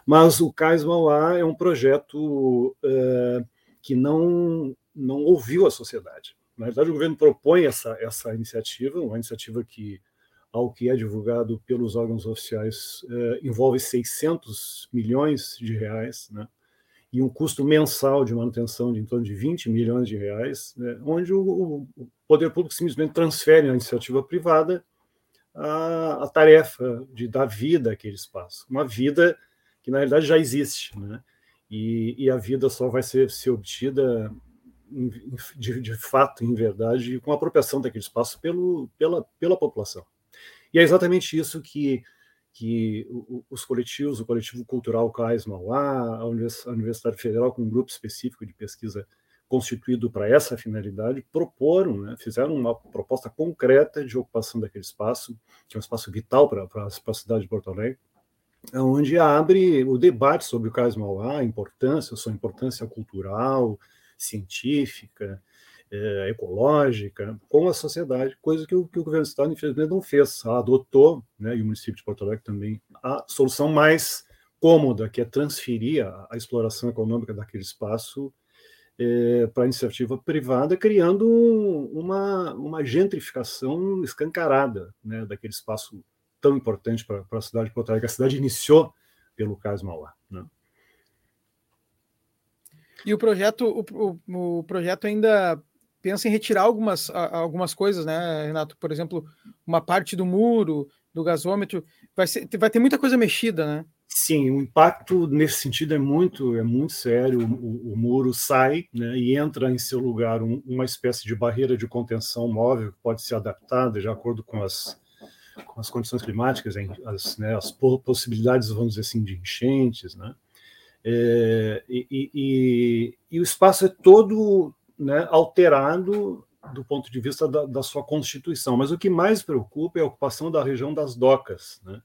Mas o Cais Mauá é um projeto é, que não, não ouviu a sociedade. Na verdade, o governo propõe essa, essa iniciativa, uma iniciativa que ao que é divulgado pelos órgãos oficiais, eh, envolve 600 milhões de reais, né? e um custo mensal de manutenção de em torno de 20 milhões de reais, né? onde o, o, poder público simplesmente transfere à iniciativa privada a, a, tarefa de dar vida àquele espaço. Uma vida que, na realidade, já existe, né? e, e a vida só vai ser, ser obtida de, de, fato, em verdade, com a apropriação daquele espaço pelo, pela, pela população. E é exatamente isso que, que os coletivos, o coletivo cultural CAIS Mauá, a Universidade Federal, com um grupo específico de pesquisa constituído para essa finalidade, proporam, né, fizeram uma proposta concreta de ocupação daquele espaço, que é um espaço vital para, a cidade de Porto Alegre, onde abre o debate sobre o Cais Mauá, a importância, a sua importância cultural, científica, é, ecológica com a sociedade, coisa que o, que o governo do Estado, infelizmente, não fez. Adotou, né, e o município de Porto Alegre também, a solução mais cômoda, que é transferir a, a exploração econômica daquele espaço é, para a iniciativa privada, criando uma, uma gentrificação escancarada né, daquele espaço tão importante para a cidade de Porto Alegre. A cidade iniciou pelo caso Mauá. E o projeto, o, o, o projeto ainda pensa em retirar algumas, algumas coisas, né, Renato? Por exemplo, uma parte do muro, do gasômetro, vai, ser, vai ter muita coisa mexida, né? Sim, o impacto nesse sentido é muito, é muito sério. O, o muro sai né, e entra em seu lugar um, uma espécie de barreira de contenção móvel que pode ser adaptada de acordo com as, com as condições climáticas, as, né, as possibilidades, vamos dizer assim, de enchentes, né? É, e, e, e, o espaço é todo né, alterado do ponto de vista da, da, sua constituição. Mas o que mais preocupa é a ocupação da região das docas, né,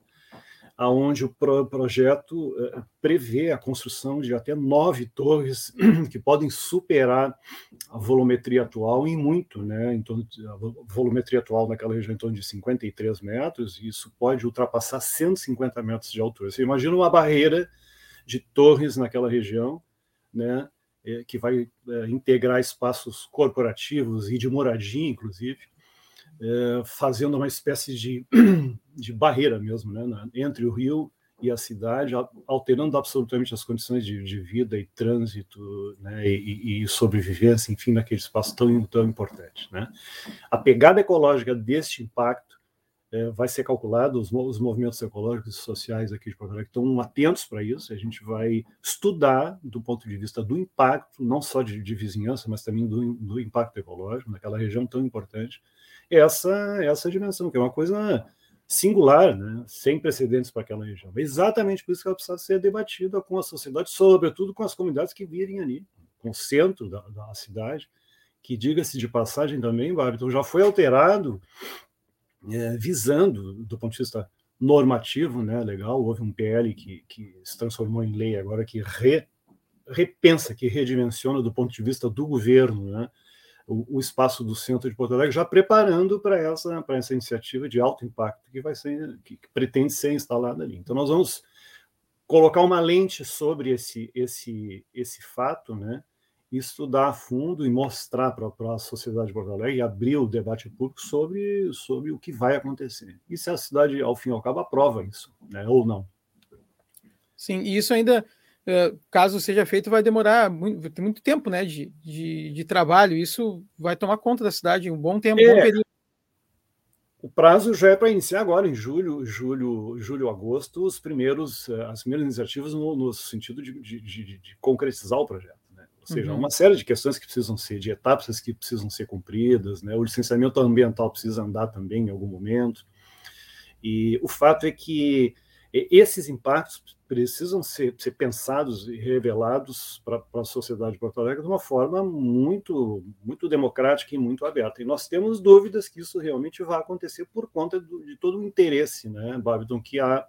aonde o pro, projeto eh, prevê a construção de até nove torres *clears throat* que podem superar a volumetria atual em muito, né, em torno de, a volumetria atual naquela região em torno de 53 metros, e isso pode ultrapassar 150 metros de altura. Você imagina uma barreira de torres naquela região, né, é, que vai é, integrar espaços corporativos e de moradia, inclusive, é, fazendo uma espécie de, *clears throat* de barreira mesmo né, entre o rio e a cidade, alterando absolutamente as condições de, de vida e trânsito né, e, e, sobrevivência, enfim, naquele espaço tão, tão importante. Né. A pegada ecológica deste impacto é, vai ser calculado, os, os, movimentos ecológicos e sociais aqui de Porto Alegre estão atentos para isso, a gente vai estudar do ponto de vista do impacto, não só de, de vizinhança, mas também do, do, impacto ecológico naquela região tão importante, essa, essa dimensão, que é uma coisa singular, né? sem precedentes para aquela região. É exatamente por isso que ela precisa ser debatida com a sociedade, sobretudo com as comunidades que virem ali, com o centro da, da cidade, que, diga-se de passagem também, Barton, já foi alterado é, visando, do ponto de vista normativo, né, legal, houve um PL que, que se transformou em lei agora que re, repensa, que redimensiona do ponto de vista do governo, né, o, o, espaço do centro de Porto Alegre, já preparando para essa, essa iniciativa de alto impacto que vai ser, que, que pretende ser instalada ali. Então nós vamos colocar uma lente sobre esse, esse, esse fato, né, estudar a fundo e mostrar para a sociedade de Porto Alegre e abrir o debate público sobre, sobre o que vai acontecer. E se a cidade, ao fim e ao cabo, aprova isso, né, ou não. Sim, e isso ainda, eh, caso seja feito, vai demorar muito, muito tempo né, de, de, de, trabalho. Isso vai tomar conta da cidade um bom tempo, é. um bom período. o prazo já é para iniciar agora, em julho, julho, julho, agosto, os primeiros, eh, as primeiras iniciativas no, no sentido de, de, de, de, concretizar o projeto. Ou seja, uhum. uma série de questões que precisam ser, de etapas que precisam ser cumpridas, né? o licenciamento ambiental precisa andar também em algum momento. E o fato é que esses impactos precisam ser, ser pensados e revelados para a sociedade de Porto Alegre de uma forma muito, muito democrática e muito aberta. E nós temos dúvidas que isso realmente vai acontecer por conta do, de todo o interesse, né, Babiton, que há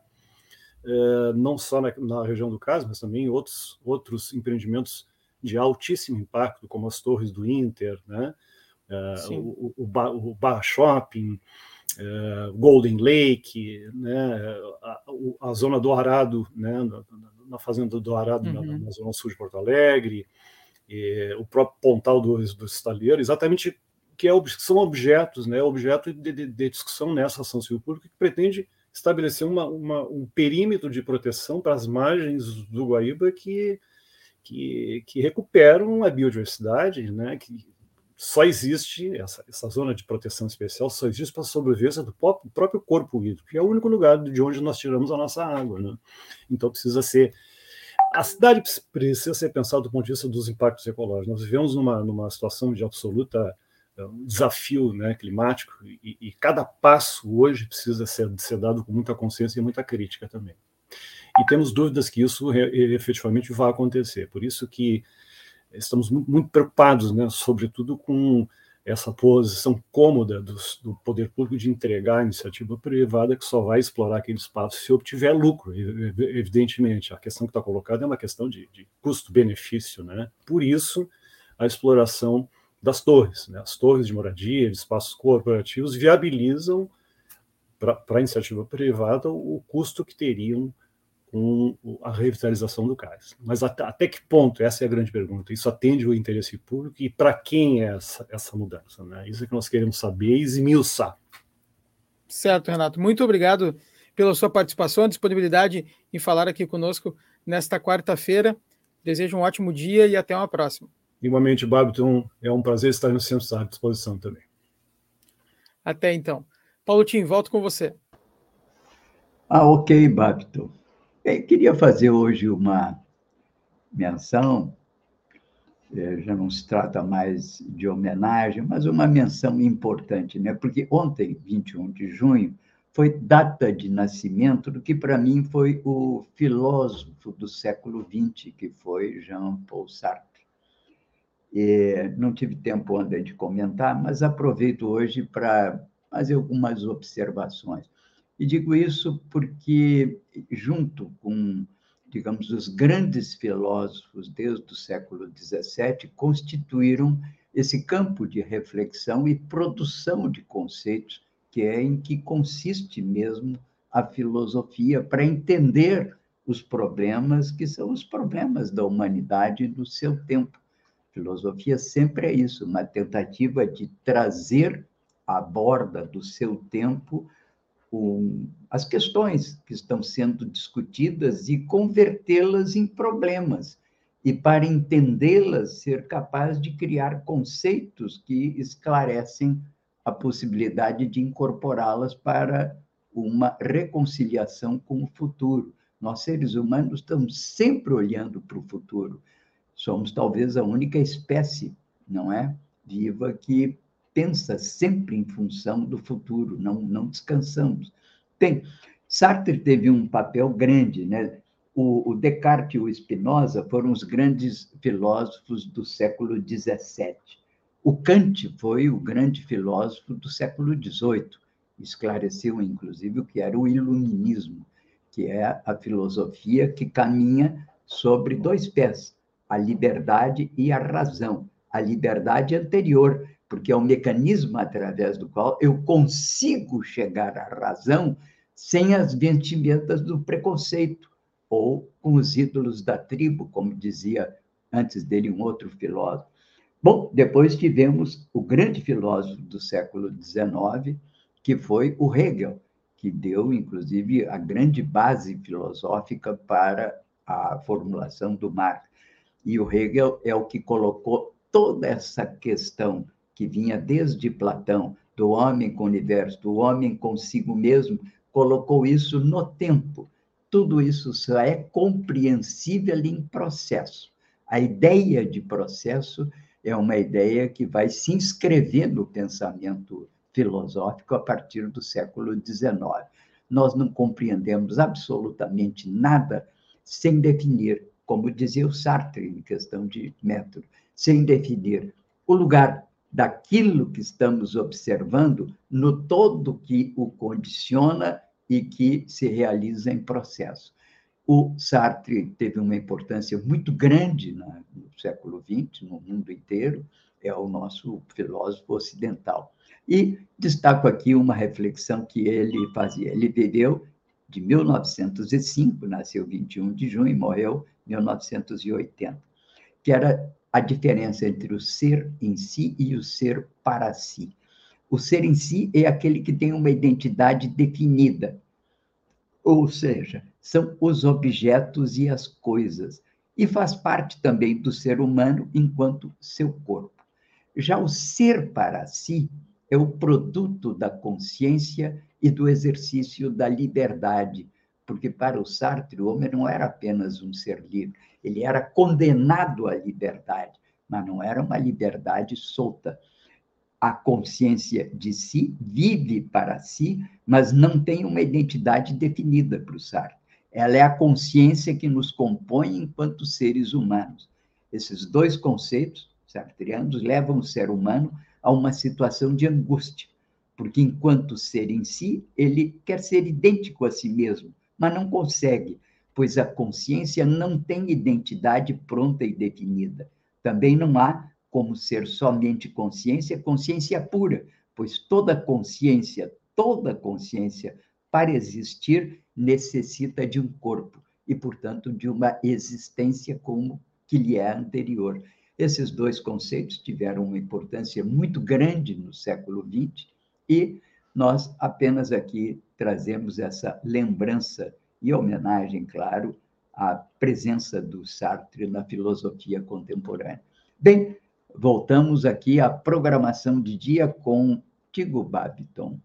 é, não só na, na, região do caso, mas também outros, outros empreendimentos de altíssimo impacto, como as torres do Inter, né, é, o, o, o, o Bar Shopping, é, Golden Lake, né, a, a, zona do Arado, né, na, na fazenda do Arado, uhum. na, na, zona sul de Porto Alegre, e, o próprio Pontal dos do Estaleiro, exatamente que, é, são objetos, né, objeto de, de, de, discussão nessa ação civil pública que pretende estabelecer uma, uma, um perímetro de proteção para as margens do Guaíba que, que, que recuperam a biodiversidade, né, que só existe, essa, essa zona de proteção especial só existe para a sobrevivência do próprio corpo hídrico, que é o único lugar de onde nós tiramos a nossa água. Né? Então precisa ser. A cidade precisa ser pensada do ponto de vista dos impactos ecológicos. Nós vivemos numa, numa situação de absoluta um desafio né, climático e, e, cada passo hoje precisa ser, ser dado com muita consciência e muita crítica também. E temos dúvidas que isso efetivamente vai acontecer. Por isso que estamos muito, preocupados, né, sobretudo com essa posição cômoda do, do, poder público de entregar a iniciativa privada que só vai explorar aquele espaço se obtiver lucro, evidentemente. A questão que está colocada é uma questão de, de custo-benefício. Né? Por isso, a exploração das torres. Né? As torres de moradia, de espaços corporativos, viabilizam para a iniciativa privada o custo que teriam com a revitalização do cais. Mas até, até, que ponto, essa é a grande pergunta, isso atende o interesse público e para quem é essa, essa mudança? Né? Isso é que nós queremos saber e esmiuçar. Certo, Renato. Muito obrigado pela sua participação, disponibilidade em falar aqui conosco nesta quarta-feira. Desejo um ótimo dia e até uma próxima. Igualmente, Babiton, é um prazer estar no centro à disposição também. Até então. Paulo Tim, volto com você. Ah, ok, Babiton. Eu queria fazer hoje uma menção, é, já não se trata mais de homenagem, mas uma menção importante, né? porque ontem, 21 de junho, foi data de nascimento do que para mim foi o filósofo do século XX, que foi Jean-Paul Sartre. E não tive tempo ontem de comentar, mas aproveito hoje para fazer algumas observações. E digo isso porque, junto com, digamos, os grandes filósofos desde o século XVII, constituíram esse campo de reflexão e produção de conceitos, que é em que consiste mesmo a filosofia, para entender os problemas que são os problemas da humanidade no seu tempo. Filosofia sempre é isso, uma tentativa de trazer à borda do seu tempo as questões que estão sendo discutidas e convertê-las em problemas. E para entendê-las, ser capaz de criar conceitos que esclarecem a possibilidade de incorporá-las para uma reconciliação com o futuro. Nós, seres humanos, estamos sempre olhando para o futuro. Somos talvez a única espécie, não é? Viva que pensa sempre em função do futuro, não, não descansamos. Tem, Sartre teve um papel grande, né? O, o Descartes e o Spinoza foram os grandes filósofos do século XVII. O Kant foi o grande filósofo do século XVIII. Esclareceu, inclusive, o que era o iluminismo, que é a filosofia que caminha sobre dois pés, a liberdade e a razão. A liberdade anterior, porque é o mecanismo através do qual eu consigo chegar à razão sem as vestimentas do preconceito, ou com os ídolos da tribo, como dizia antes dele um outro filósofo. Bom, depois tivemos o grande filósofo do século XIX, que foi o Hegel, que deu, inclusive, a grande base filosófica para a formulação do Marx. E o Hegel é o que colocou toda essa questão que vinha desde Platão do homem com o universo, do homem consigo mesmo, colocou isso no tempo. Tudo isso só é compreensível em processo. A ideia de processo é uma ideia que vai se inscrever no pensamento filosófico a partir do século XIX. Nós não compreendemos absolutamente nada sem definir, como dizia o Sartre em questão de método, sem definir o lugar daquilo que estamos observando no todo que o condiciona e que se realiza em processo. O Sartre teve uma importância muito grande no século XX, no mundo inteiro, é o nosso filósofo ocidental. E destaco aqui uma reflexão que ele fazia. Ele viveu de 1905, nasceu 21 de junho e morreu em 1980, que era a diferença entre o ser em si e o ser para si. O ser em si é aquele que tem uma identidade definida, ou seja, são os objetos e as coisas, e faz parte também do ser humano enquanto seu corpo. Já o ser para si é o produto da consciência e do exercício da liberdade, porque para o Sartre o homem não era apenas um ser livre, ele era condenado à liberdade, mas não era uma liberdade solta. A consciência de si vive para si, mas não tem uma identidade definida para o Sartre. Ela é a consciência que nos compõe enquanto seres humanos. Esses dois conceitos sartreanos levam o ser humano a uma situação de angústia, porque enquanto ser em si, ele quer ser idêntico a si mesmo, mas não consegue, pois a consciência não tem identidade pronta e definida. Também não há como ser somente consciência, consciência pura, pois toda consciência, toda consciência, para existir, necessita de um corpo e, portanto, de uma existência como que lhe é anterior. Esses dois conceitos tiveram uma importância muito grande no século XX e nós apenas aqui trazemos essa lembrança e homenagem, claro, à presença do Sartre na filosofia contemporânea. Bem, voltamos aqui à programação de dia com Tigo Babiton.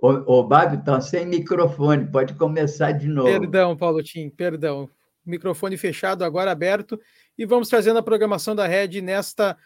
O, o Babi está sem microfone, pode começar de novo. Perdão, Paulo Tim, perdão. Microfone fechado, agora aberto. E vamos trazendo a programação da Rede nesta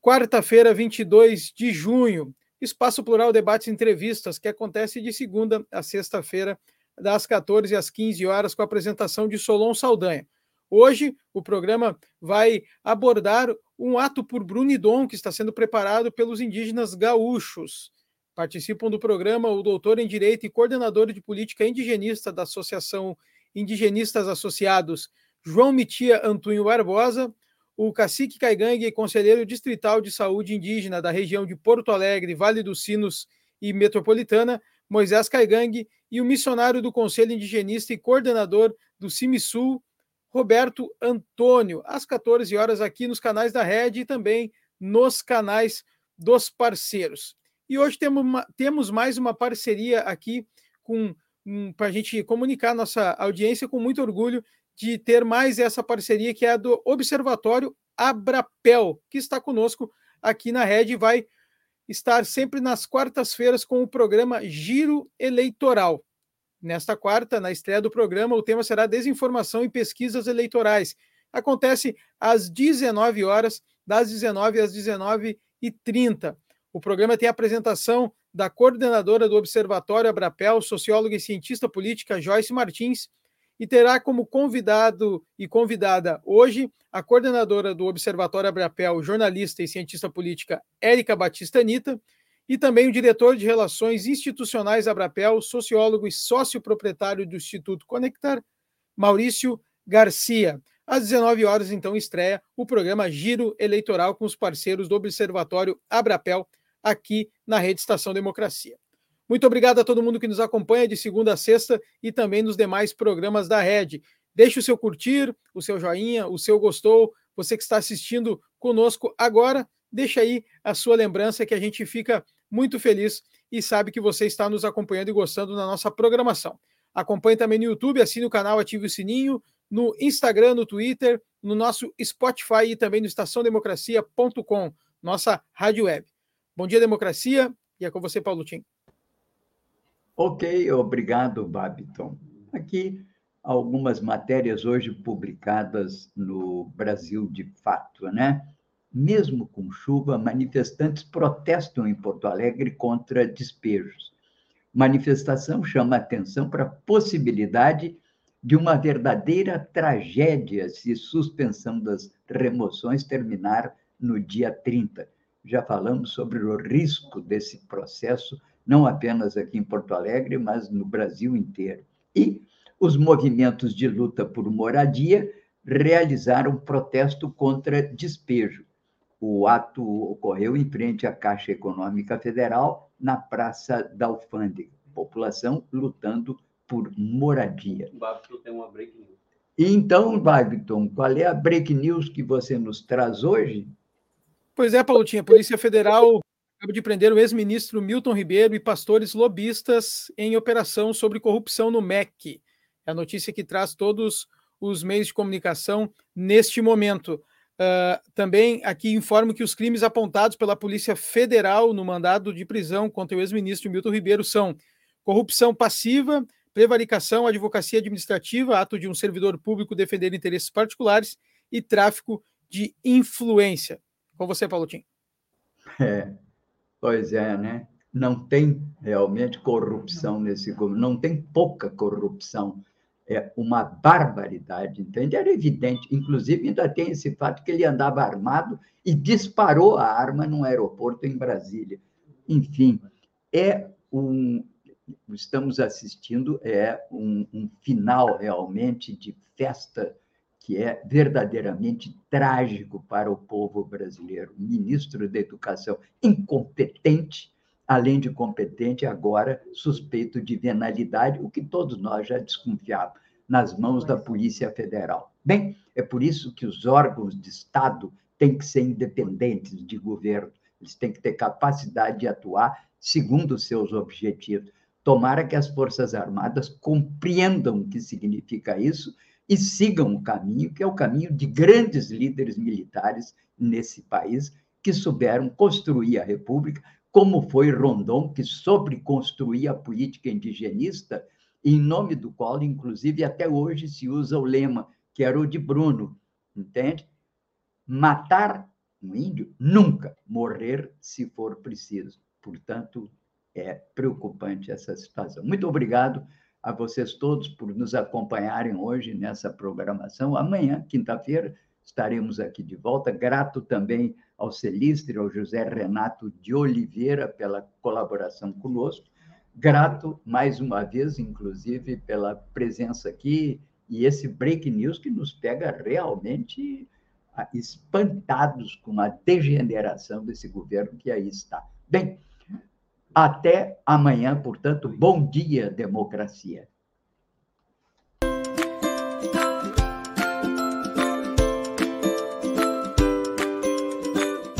quarta-feira, 22 de junho. Espaço Plural Debates e Entrevistas, que acontece de segunda a sexta-feira, das 14 às 15 horas, com a apresentação de Solon Saldanha. Hoje, o programa vai abordar um ato por Brunidon que está sendo preparado pelos indígenas gaúchos. Participam do programa o doutor em Direito e coordenador de política indigenista da Associação Indigenistas Associados, João Mitia Antônio Barbosa, o cacique Caigangue conselheiro distrital de saúde indígena da região de Porto Alegre, Vale dos Sinos e Metropolitana, Moisés Caigangue, e o missionário do Conselho Indigenista e coordenador do CIMISUL, Roberto Antônio, às 14 horas aqui nos canais da Rede e também nos canais dos parceiros. E hoje temos, uma, temos mais uma parceria aqui com um, para a gente comunicar nossa audiência com muito orgulho de ter mais essa parceria que é a do Observatório Abrapel, que está conosco aqui na rede e vai estar sempre nas quartas-feiras com o programa Giro Eleitoral. Nesta quarta, na estreia do programa, o tema será Desinformação e Pesquisas Eleitorais. Acontece às 19 horas, das 19 às 19h30. O programa tem a apresentação da coordenadora do Observatório Abrapel, socióloga e cientista política Joyce Martins, e terá como convidado e convidada hoje a coordenadora do Observatório Abrapel, jornalista e cientista política Érica Batista Anitta, e também o diretor de Relações Institucionais Abrapel, sociólogo e sócio proprietário do Instituto Conectar, Maurício Garcia. Às 19 horas, então, estreia o programa Giro Eleitoral com os parceiros do Observatório Abrapel, aqui na Rede Estação Democracia. Muito obrigado a todo mundo que nos acompanha de segunda a sexta e também nos demais programas da Rede. Deixe o seu curtir, o seu joinha, o seu gostou. Você que está assistindo conosco agora, deixa aí a sua lembrança que a gente fica muito feliz e sabe que você está nos acompanhando e gostando da nossa programação. Acompanhe também no YouTube, assine o canal, ative o sininho, no Instagram, no Twitter, no nosso Spotify e também no estaçãodemocracia.com, nossa rádio web. Bom dia, democracia, e é com você, Paulo Tim. Ok, obrigado, Babiton. Aqui algumas matérias hoje publicadas no Brasil de Fato, né? Mesmo com chuva, manifestantes protestam em Porto Alegre contra despejos. Manifestação chama atenção para a possibilidade de uma verdadeira tragédia se suspensão das remoções terminar no dia 30. Já falamos sobre o risco desse processo, não apenas aqui em Porto Alegre, mas no Brasil inteiro. E os movimentos de luta por moradia realizaram protesto contra despejo. O ato ocorreu em frente à Caixa Econômica Federal, na Praça da Alfândega. População lutando por moradia. Babton tem uma break news. Então, Babton, qual é a break news que você nos traz hoje? Pois é, Paulo, a Polícia Federal acaba de prender o ex-ministro Milton Ribeiro e pastores lobistas em operação sobre corrupção no MEC. É a notícia que traz todos os meios de comunicação neste momento. Uh, também aqui informo que os crimes apontados pela Polícia Federal no mandado de prisão contra o ex-ministro Milton Ribeiro são corrupção passiva, prevaricação, advocacia administrativa, ato de um servidor público defender interesses particulares e tráfico de influência. Com você, Paulo Tim. É, pois é, né? Não tem realmente corrupção nesse governo, não tem pouca corrupção é uma barbaridade, entende? Era evidente. Inclusive, ainda tem esse fato que ele andava armado e disparou a arma num aeroporto em Brasília. Enfim, é um. Estamos assistindo é um, um final realmente de festa que é verdadeiramente trágico para o povo brasileiro. O ministro da Educação incompetente, além de competente, agora suspeito de venalidade, o que todos nós já desconfiávamos, nas mãos da Polícia Federal. Bem, é por isso que os órgãos de Estado têm que ser independentes de governo, eles têm que ter capacidade de atuar segundo os seus objetivos. Tomara que as Forças Armadas compreendam o que significa isso e sigam o caminho, que é o caminho de grandes líderes militares nesse país que souberam construir a República como foi Rondon, que soube construir a política indigenista, em nome do qual, inclusive, até hoje se usa o lema, que era o de Bruno, entende? Matar um índio, nunca. Morrer, se for preciso. Portanto, é preocupante essa situação. Muito obrigado a vocês todos por nos acompanharem hoje nessa programação. Amanhã, quinta-feira, estaremos aqui de volta. Grato também ao Celistre, ao José Renato de Oliveira, pela colaboração conosco. Grato, mais uma vez, inclusive, pela presença aqui e esse break news que nos pega realmente ah, espantados com a degeneração desse governo que aí está. Bem, até amanhã, portanto, bom dia, democracia.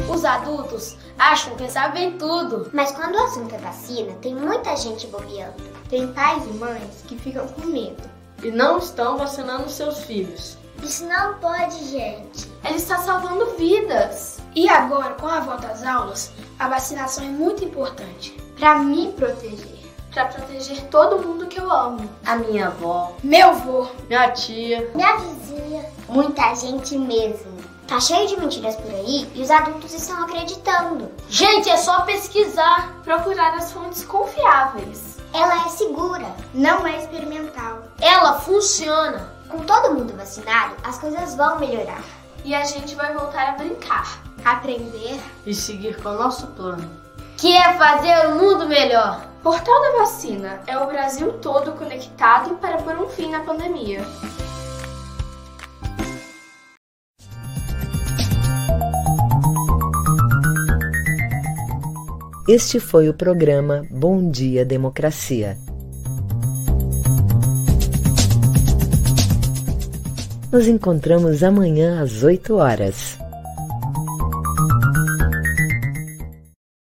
Os adultos acham que sabem tudo. Mas quando o assunto é vacina, tem muita gente bobeando. Tem pais e mães que ficam com medo e não estão vacinando seus filhos. Isso não pode, gente. Ele está salvando vidas. E agora, com a volta às aulas, a vacinação é muito importante para me proteger. Para proteger todo mundo que eu amo. A minha avó, meu avô, minha tia, minha vizinha, muita gente mesmo. Tá cheio de mentiras por aí e os adultos estão acreditando. Gente, é só pesquisar, procurar as fontes confiáveis. Ela é segura, não é experimental. Ela funciona. Com todo mundo vacinado, as coisas vão melhorar. E a gente vai voltar a brincar, aprender e seguir com o nosso plano, que é fazer o mundo melhor. Portal da Vacina é o Brasil todo conectado para pôr um fim na pandemia. Este foi o programa Bom Dia Democracia. Nos encontramos amanhã às 8 horas.